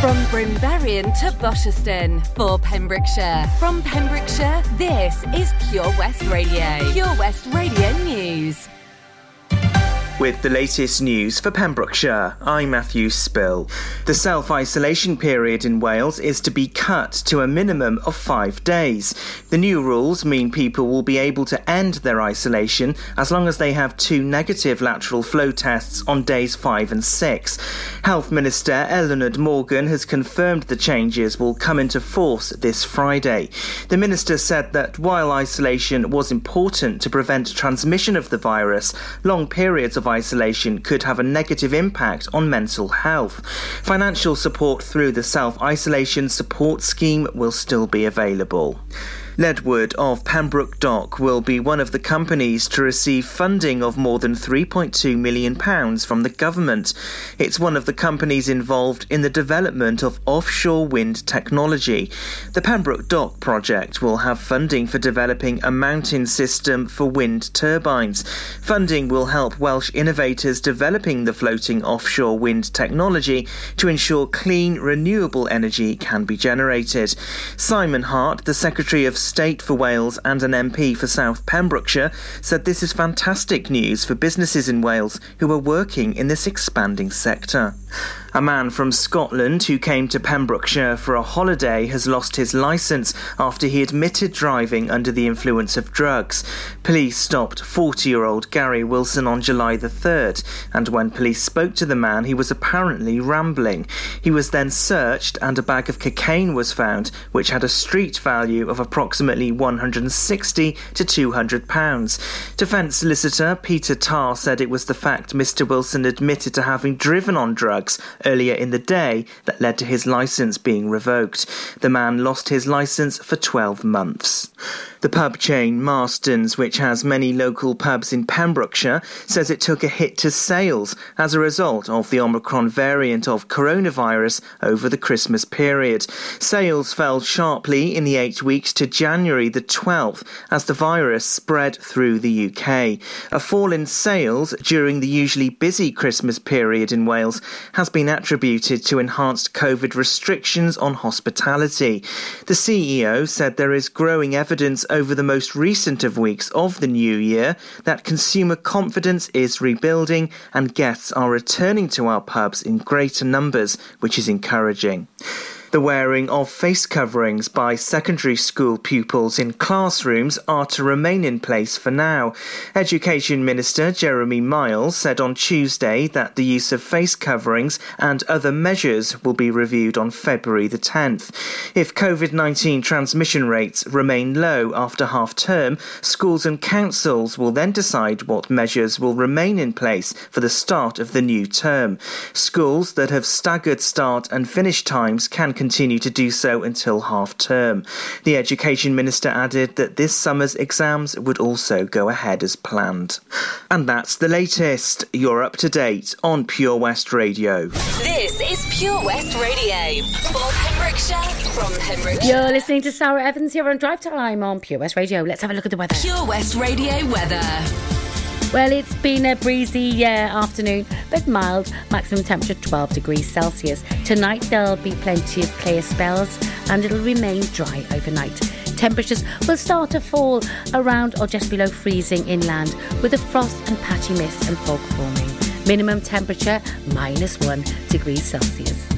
From Brynberian to Bosherston for Pembrokeshire. From Pembrokeshire, this is Pure West Radio. Pure West Radio News. With the latest news for Pembrokeshire, I'm Matthew Spill. The self isolation period in Wales is to be cut to a minimum of five days. The new rules mean people will be able to end their isolation as long as they have two negative lateral flow tests on days five and six. Health Minister Eluned Morgan has confirmed the changes will come into force this Friday. The minister said that while isolation was important to prevent transmission of the virus, long periods of isolation could have a negative impact on mental health. Financial support through the self isolation support scheme will still be available. Ledwood of Pembroke Dock will be one of the companies to receive funding of more than £3.2 million from the government. It's one of the companies involved in the development of offshore wind technology. The Pembroke Dock project will have funding for developing a mountain system for wind turbines. Funding will help Welsh innovators developing the floating offshore wind technology to ensure clean, renewable energy can be generated. Simon Hart, the Secretary of State for Wales and an MP for South Pembrokeshire, said this is fantastic news for businesses in Wales who are working in this expanding sector. A man from Scotland who came to Pembrokeshire for a holiday has lost his licence after he admitted driving under the influence of drugs. Police stopped 40 year old Gary Wilson on July the 3rd, and when police spoke to the man, he was apparently rambling. He was then searched, and a bag of cocaine was found, which had a street value of approximately 160 to 200 pounds. Defence solicitor Peter Tarr said it was the fact Mr. Wilson admitted to having driven on drugs earlier in the day that led to his licence being revoked. The man lost his licence for 12 months. The pub chain Marston's, which has many local pubs in Pembrokeshire, says it took a hit to sales as a result of the Omicron variant of coronavirus over the Christmas period. Sales fell sharply in the eight weeks to January the 12th as the virus spread through the UK. A fall in sales during the usually busy Christmas period in Wales has been attributed to enhanced COVID restrictions on hospitality. The CEO said there is growing evidence over the most recent of weeks of the new year that consumer confidence is rebuilding and guests are returning to our pubs in greater numbers, which is encouraging. The wearing of face coverings by secondary school pupils in classrooms are to remain in place for now. Education Minister Jeremy Miles said on Tuesday that the use of face coverings and other measures will be reviewed on February the 10th. If COVID 19 transmission rates remain low after half term, schools and councils will then decide what measures will remain in place for the start of the new term. Schools that have staggered start and finish times can continue to do so until half term. The Education Minister added that this summer's exams would also go ahead as planned. And that's the latest. You're up to date on Pure West Radio. This is Pure West Radio for Pembrokeshire from Pembrokeshire. You're listening to Sara Evans here on Drive Time on Pure West Radio. Let's have a look at the weather. Pure West Radio weather. Well, it's been a breezy uh, afternoon, but mild. Maximum temperature 12 degrees Celsius. Tonight there'll be plenty of clear spells and it'll remain dry overnight. Temperatures will start to fall around or just below freezing inland with a frost and patchy mist and fog forming. Minimum temperature minus 1 degrees Celsius.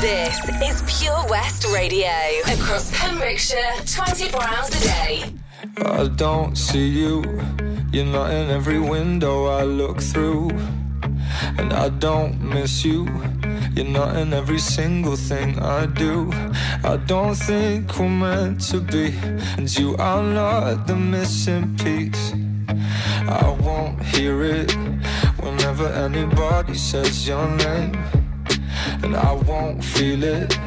This is Pure West Radio across Pembrokeshire 24 hours a day. I don't see you. You're not in every window I look through. And I don't miss you. You're not in every single thing I do. I don't think we're meant to be. And you are not the missing piece. I won't hear it whenever anybody says your name. And I won't feel it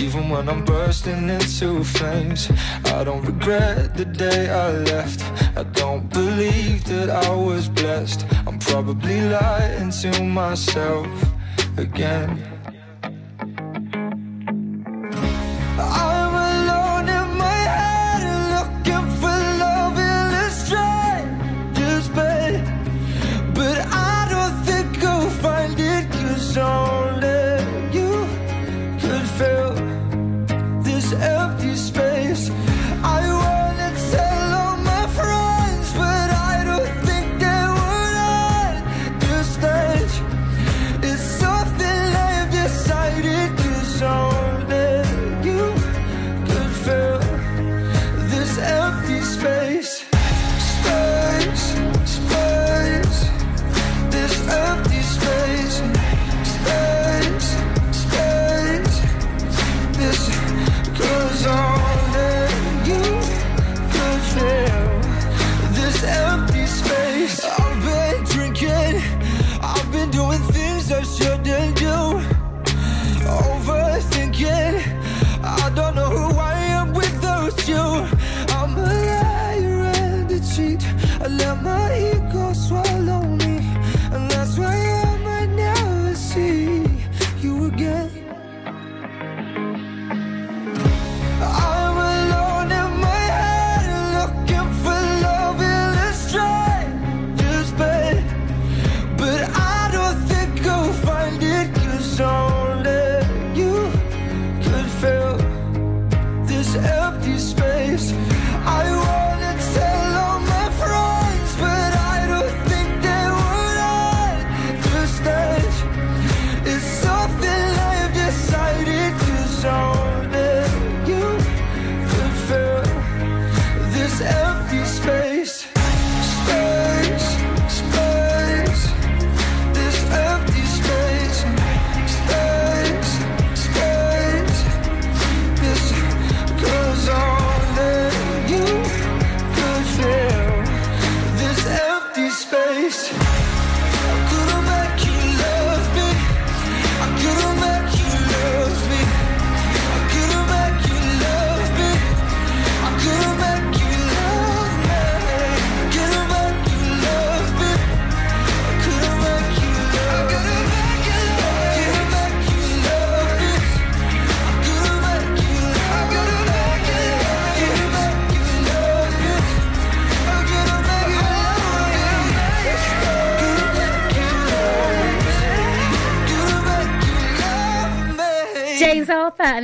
even when I'm bursting into flames. I don't regret the day I left. I don't believe that I was blessed. I'm probably lying to myself again. I let my ego swallow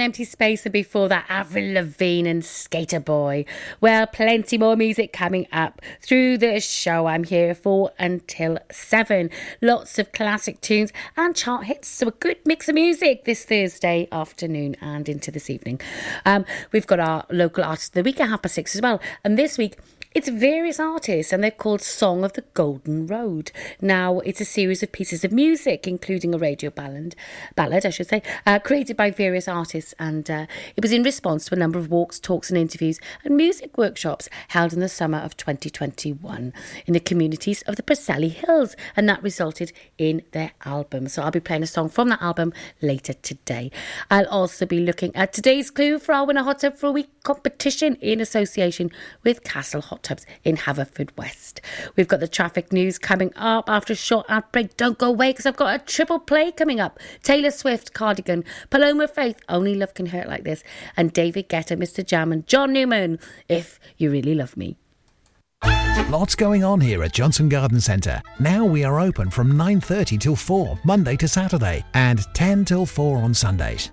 And Empty Space, and before that, Avril Lavigne and Skater Boy. Well, plenty more music coming up through the show. I'm here for until seven. Lots of classic tunes and chart hits. So, a good mix of music this Thursday afternoon and into this evening. Um, we've got our local artist of the week at half past six as well. And this week, it's various artists and they're called Song of the Golden Road. Now, it's a series of pieces of music, including a radio ballad, ballad I should say, uh, created by various artists. And uh, it was in response to a number of walks, talks, and interviews and music workshops held in the summer of 2021 in the communities of the Preseli Hills. And that resulted in their album. So I'll be playing a song from that album later today. I'll also be looking at today's clue for our Winner Hot Tub for a Week competition in association with Castle Hot Tubs in Haverfordwest. We've got the traffic news coming up after a short outbreak. Don't go away because I've got a triple play coming up. Taylor Swift, Cardigan, Paloma Faith, Only Love Can Hurt Like This, and David Guetta, MistaJam, and John Newman, If You Really Love Me. Lots going on here at Johnston Garden Centre. Now we are open from 9:30 till 4 Monday to Saturday and 10 till 4 on Sundays.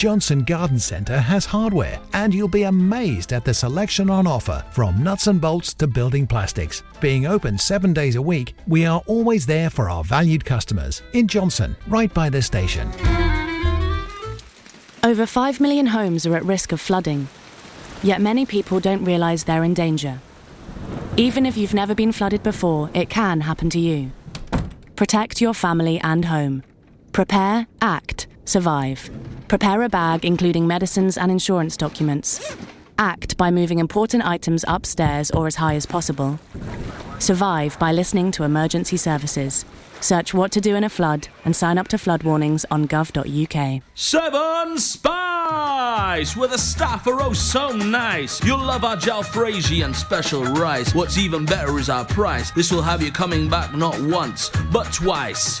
Johnston Garden Centre has hardware, and you'll be amazed at the selection on offer from nuts and bolts to building plastics. Being open seven days a week, we are always there for our valued customers in Johnston, right by the station. Over 5 million homes are at risk of flooding, yet many people don't realise they're in danger. Even if you've never been flooded before, it can happen to you. Protect your family and home. Prepare, act, survive. Prepare a bag including medicines and insurance documents. Act by moving important items upstairs or as high as possible. Survive by listening to emergency services. Search what to do in a flood and sign up to flood warnings on gov.uk. Seven Spice, where the staff are oh so nice. You'll love our jalfrezi and special rice. What's even better is our price. This will have you coming back not once, but twice.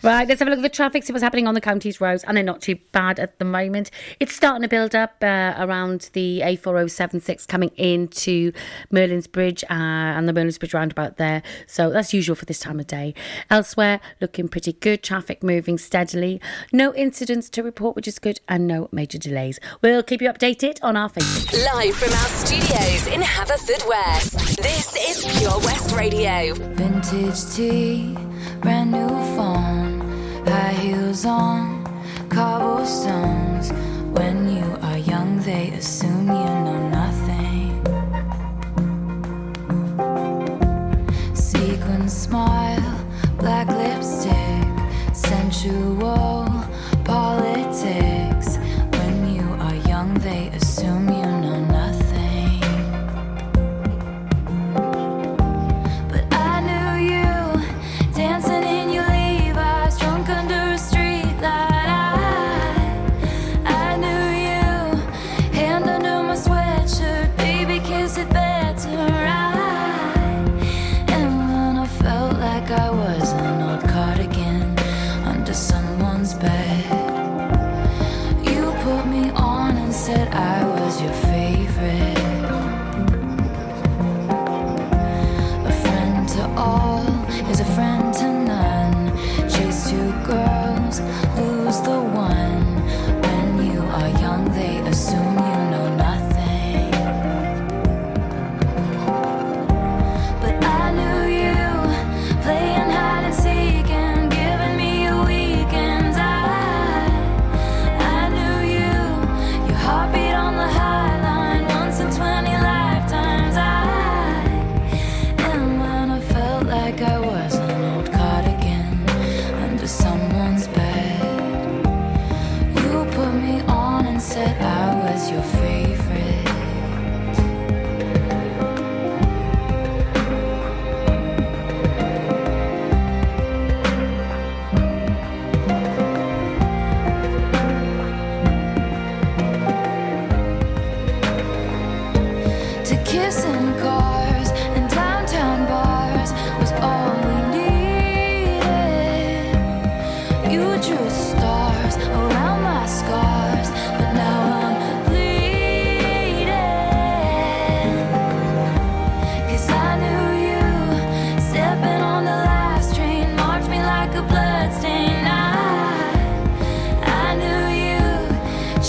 Right, let's have a look at the traffic, see what's happening on the county's roads, and they're not too bad at the moment. It's starting to build up uh, around the A4076 coming into Merlin's Bridge uh, and the Merlin's Bridge roundabout there. So that's usual for this time of day. Elsewhere, looking pretty good. Traffic moving steadily. No incidents to report, which is good, and no major delays. We'll keep you updated on our Facebook. Live from our studios in Haverfordwest. This is Pure West Radio. Vintage tea, brand new phone, high heels on, cobblestones. When you are young, they assume you know nothing. Sequin smile, black lipstick, sensual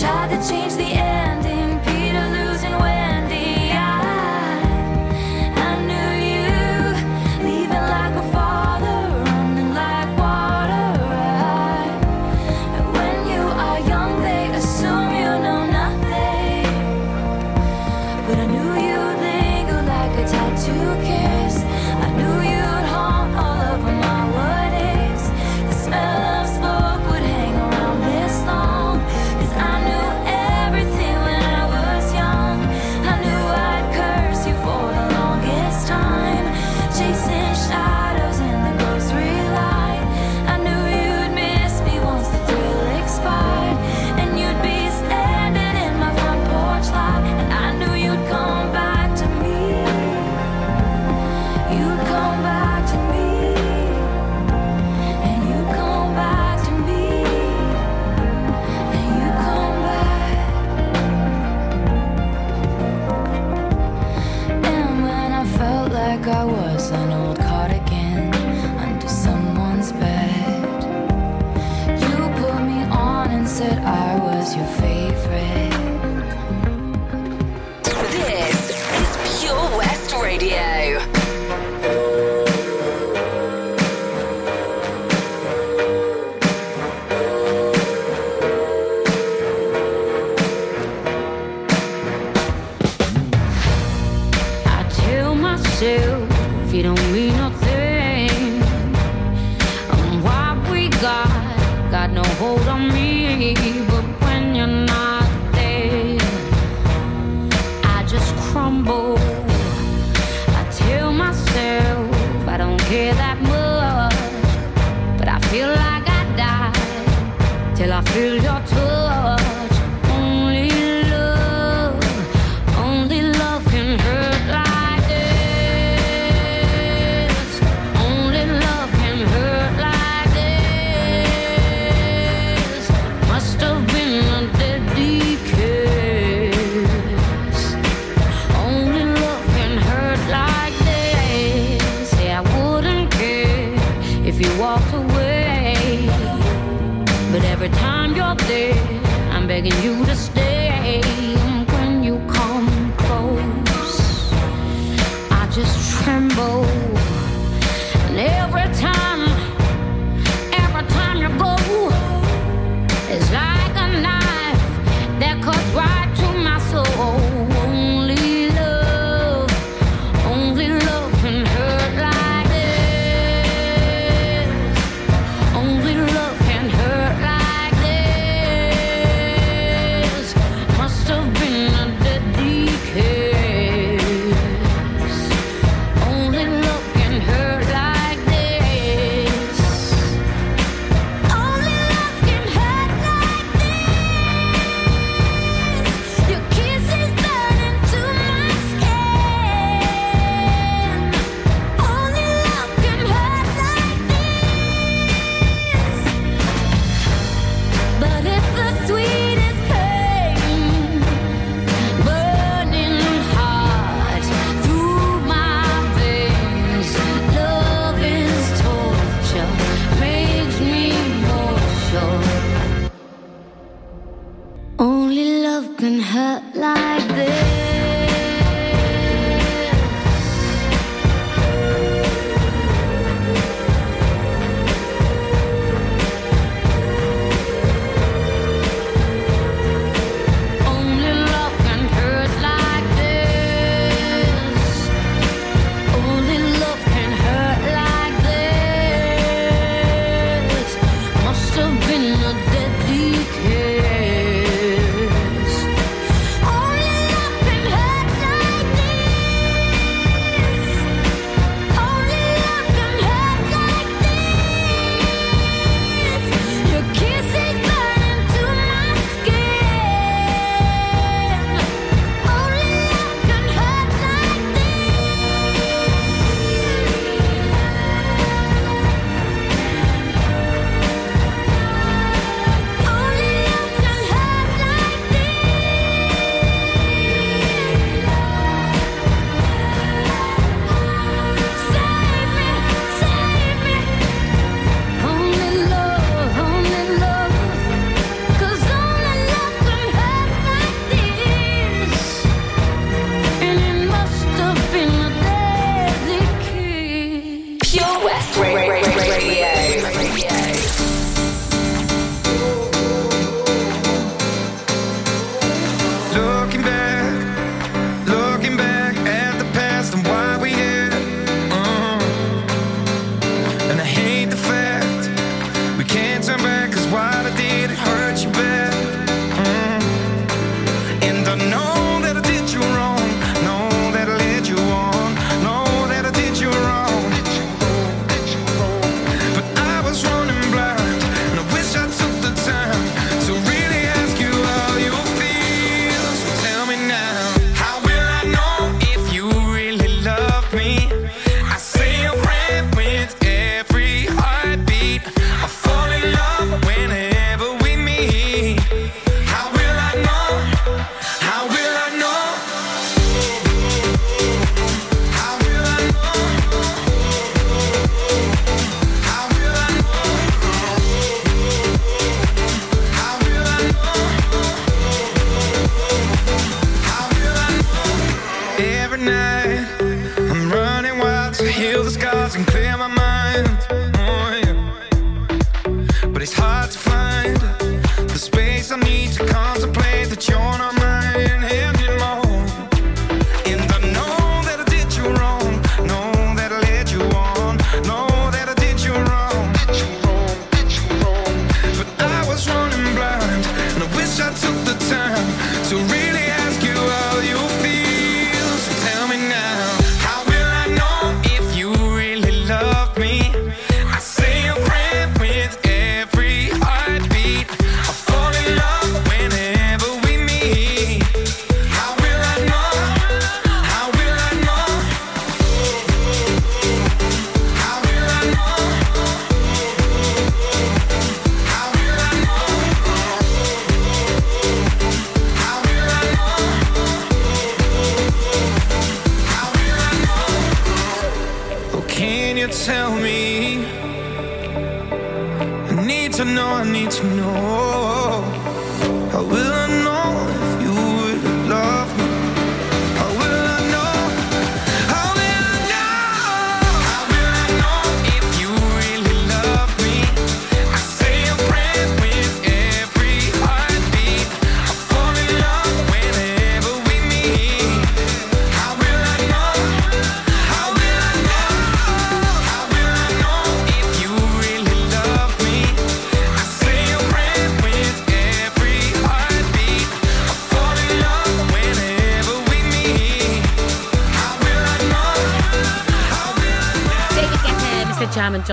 Try to change the end. that much, but I feel like I died till I feel your begging you love can hurt like this.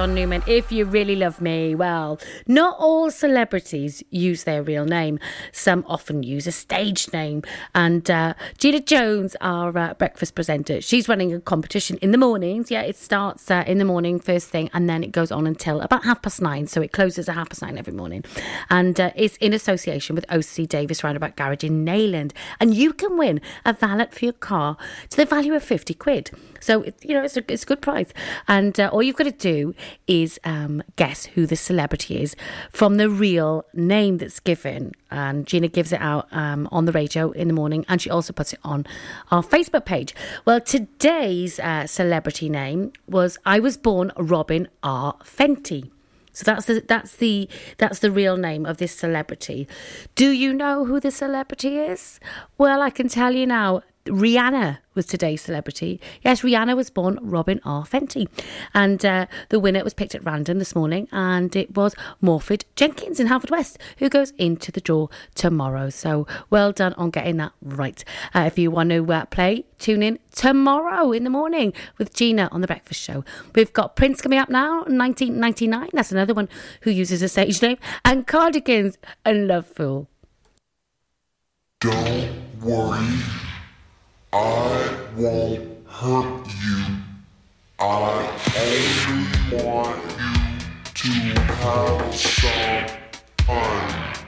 John Newman. If you really love me, well, not all celebrities use their real name. Some often use a stage name. And uh, Gina Jones, our uh, breakfast presenter, she's running a competition in the mornings. Yeah, it starts uh, in the morning, first thing, and then it goes on until about half past nine. So it closes at half past nine every morning. And uh, it's in association with OC Davis Roundabout Garage in Neyland. And you can win a valet for your car to the value of 50 quid. So, it, you know, it's a, it's a good price. And uh, all you've got to do is um, guess who the celebrity is from the real name that's given. And Gina gives it out um, on the radio in the morning and she also puts it on our Facebook page. Well, today's uh, celebrity name was I was born Robyn R. Fenty. So that's the that's the that's the real name of this celebrity. Do you know who the celebrity is? Well, I can tell you now. Rihanna was today's celebrity. Yes, Rihanna was born Robyn R. Fenty. And uh, the winner was picked at random this morning, and it was Morford Jenkins in Haverfordwest, who goes into the draw tomorrow. So well done on getting that right. Uh, if you want to uh, play, tune in tomorrow in the morning with Gina on The Breakfast Show. We've got Prince coming up now, 1999. That's another one who uses a stage name. And Cardigans and Love Fool. Don't worry, I won't hurt you. I only want you to have some fun.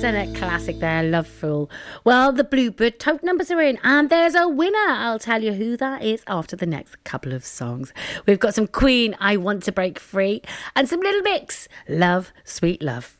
isn't it? Classic there, loveful. Well, the Bluebird tote numbers are in, and there's a winner. I'll tell you who that is after the next couple of songs. We've got some Queen, I Want to Break Free, and some Little Mix, Love, Sweet Love.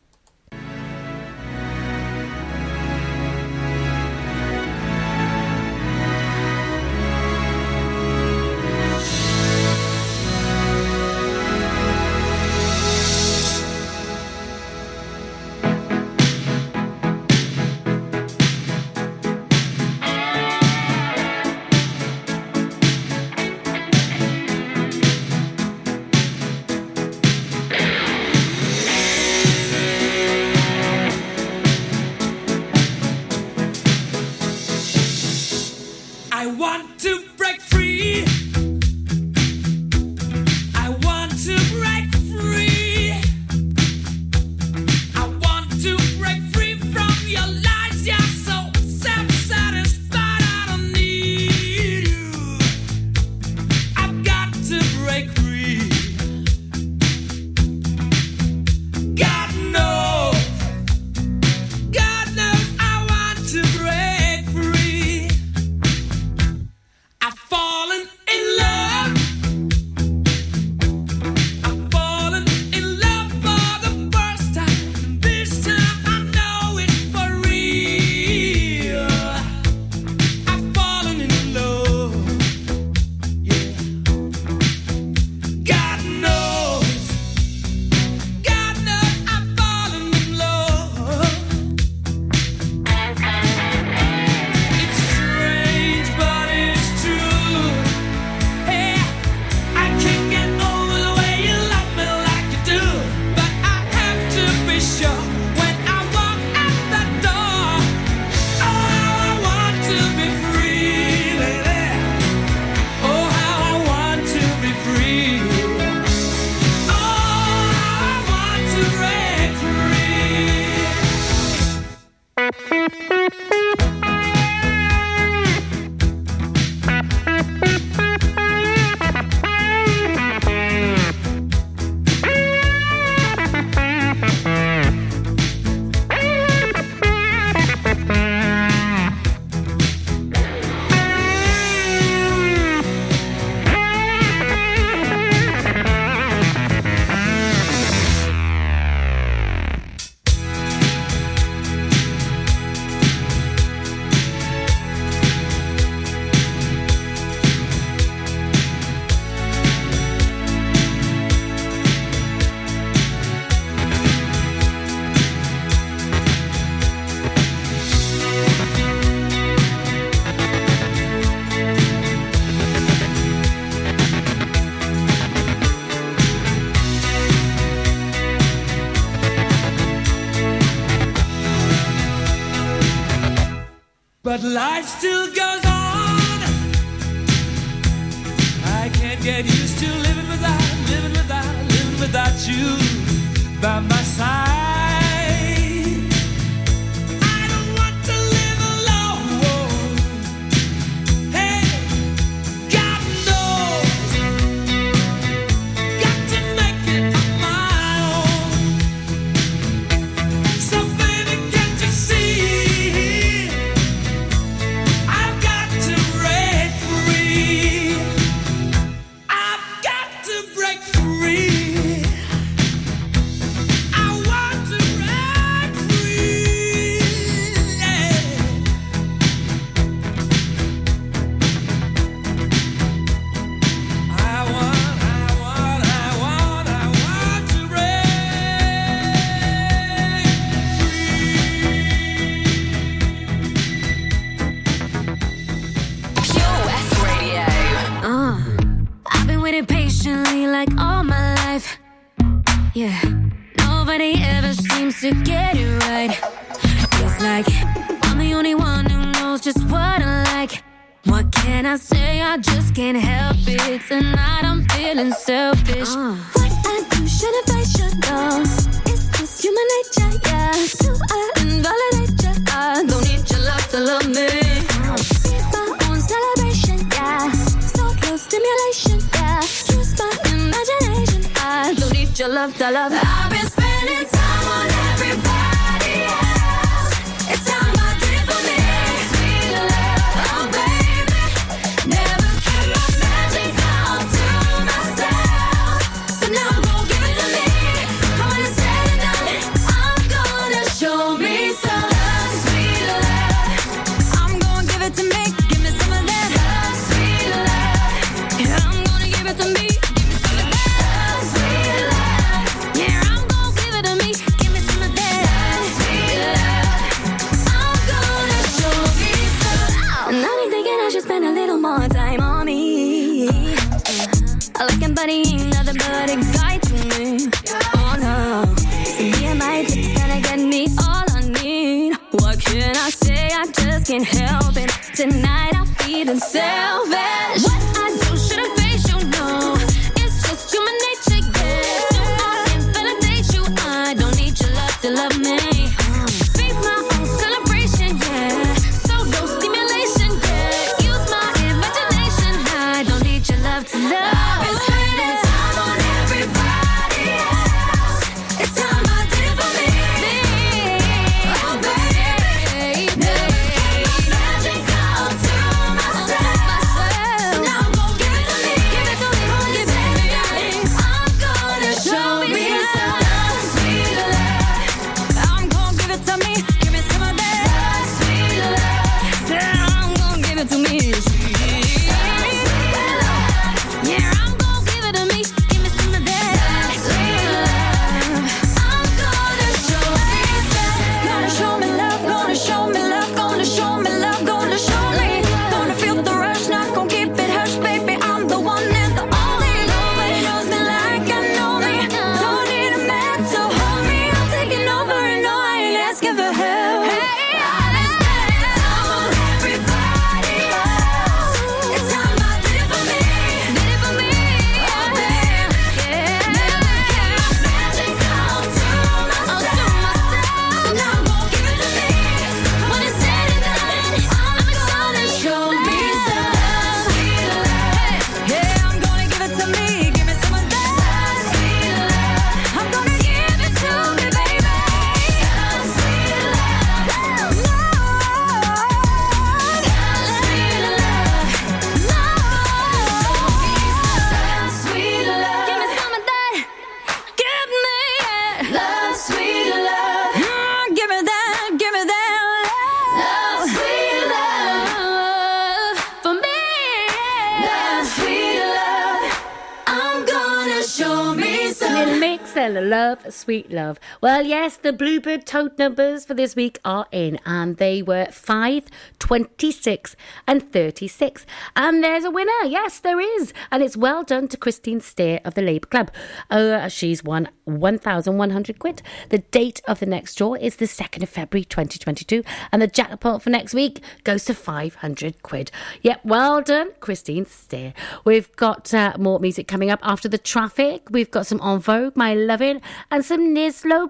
Sweet love. Well, yes, the Bluebird tote numbers for this week are in, and they were 5, 26, and 36. And there's a winner. Yes, there is. And it's well done to Christine Steer of the Labour Club. Uh, she's won 1,100 quid. The date of the next draw is the 2nd of February 2022, and the jackpot for next week goes to 500 quid. Yep, well done, Christine Steer. We've got uh, more music coming up after the traffic. We've got some En Vogue, My Lovin', and some Nislo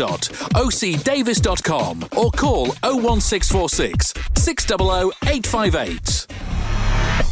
www.ocdavis.com or call 01646 600 858.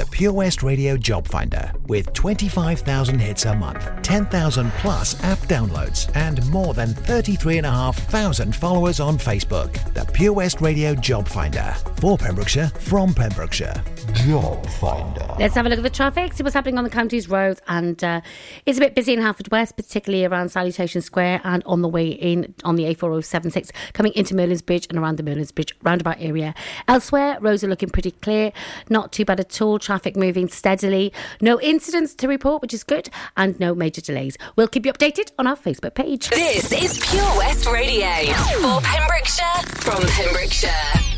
The Pure West Radio Job Finder with 25,000 hits a month, 10,000 plus app downloads, and more than 33,500 followers on Facebook. The Pure West Radio Job Finder for Pembrokeshire from Pembrokeshire. Job Finder. Let's have a look at the traffic, see what's happening on the county's roads. And uh, it's a bit busy in Haverfordwest, particularly around Salutation Square and on the way in on the A4076, coming into Merlin's Bridge and around the Merlin's Bridge roundabout area. Elsewhere, roads are looking pretty clear, not too bad at all. Traffic moving steadily. No incidents to report, which is good, and no major delays. We'll keep you updated on our Facebook page. This is Pure West Radio for Pembrokeshire from Pembrokeshire.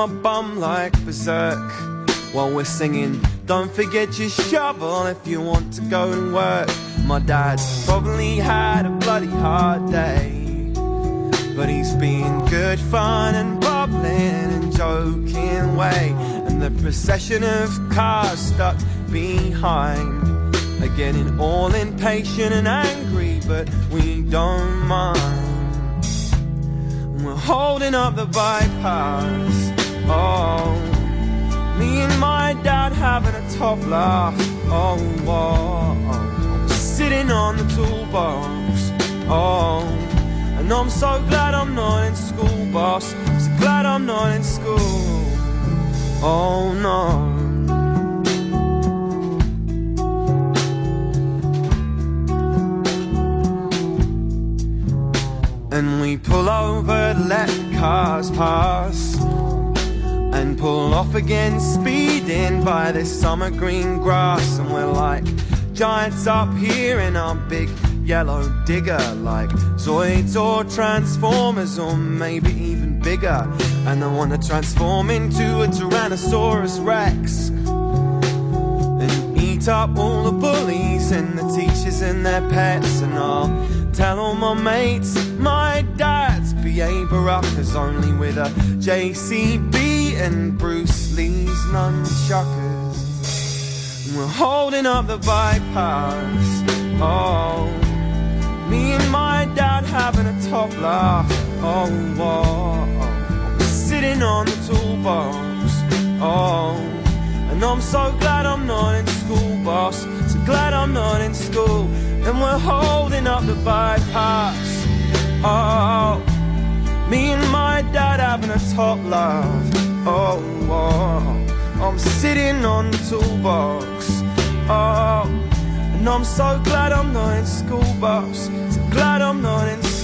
My bum like berserk while we're singing. Don't forget your shovel if you want to go and work. My dad's probably had a bloody hard day. But he's been good fun and bubbling and joking way. And the procession of cars stuck behind are getting all impatient and angry, but we don't mind. We're holding up the bypass. Oh, me and my dad having a. Oh, oh, oh. sitting on the toolbox. Oh, and I'm so glad I'm not in school, boss. So glad I'm not in school. Oh no. And we pull over to let cars pass and pull off again, speeding by this summer green grass. And we're like giants up here in our big yellow digger, like Zoids or Transformers, or maybe even bigger. And I wanna transform into a Tyrannosaurus Rex and eat up all the bullies and the teachers and their pets. And I'll tell all my mates my dad's BA Baracus only with a JCB and Bruce Lee's nunchuckers. And we're holding up the bypass. Oh, me and my dad having a top laugh. Oh, oh, oh. sitting on the toolbox. Oh, and I'm so glad I'm not in school, boss. So glad I'm not in school. And we're holding up the bypass. Oh, me and my dad having a top laugh. Oh, oh, I'm sitting on the toolbox. Oh, and I'm so glad I'm not in school, boss. So glad I'm not in school.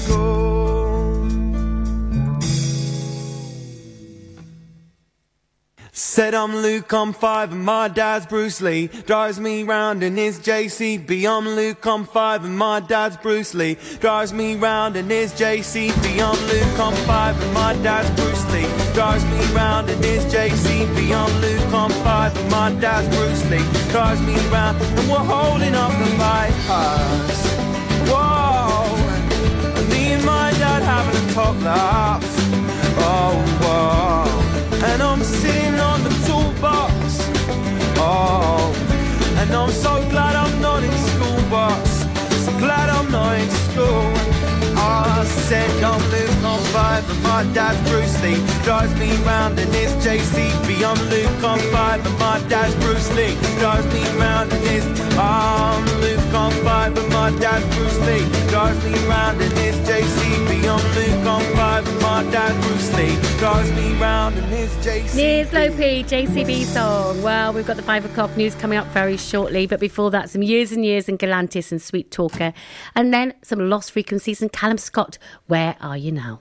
Said I'm Luke, I'm five, and my dad's Bruce Lee. Drives me round in his JCB. I'm Luke, I'm five, and my dad's Bruce Lee. Drives me round in his JCB. I'm Luke, I'm five, and my dad's Bruce Lee. Drives me round in his JCB. I'm Luke, I'm five, and my dad's Bruce Lee. Drives me round, and we're holding up the bypass. Whoa, and me and my dad having a top laugh. Oh, whoa. And I'm sitting on the toolbox. My dad's Bruce Lee. Drives me round in his JCB. I'm Luke, I'm five, and my dad's Bruce Lee. Drives me round in his. I'm Luke, I'm five, and my dad's Bruce Lee. Drives me round in his JCB. I'm Luke, I'm five, and my dad's Bruce Lee. Drives me round in his JCB. Nizlopi, JCB song. Well, we've got the five o'clock news coming up very shortly, but before that, some years and years and Galantis and Sweet Talker, and then some Lost Frequencies and Callum Scott. Where are you now?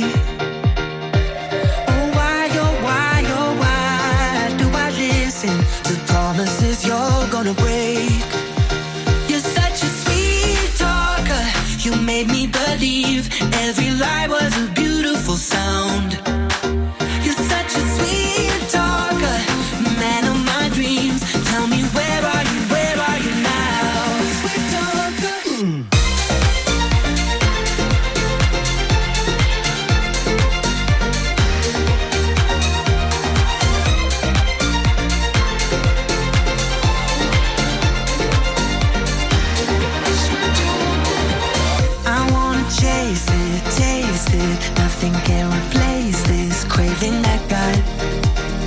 every was a beautiful sound. Chase it, taste it. Nothing can replace this craving I got.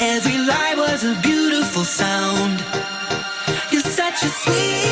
Every lie was a beautiful sound. You're such a sweet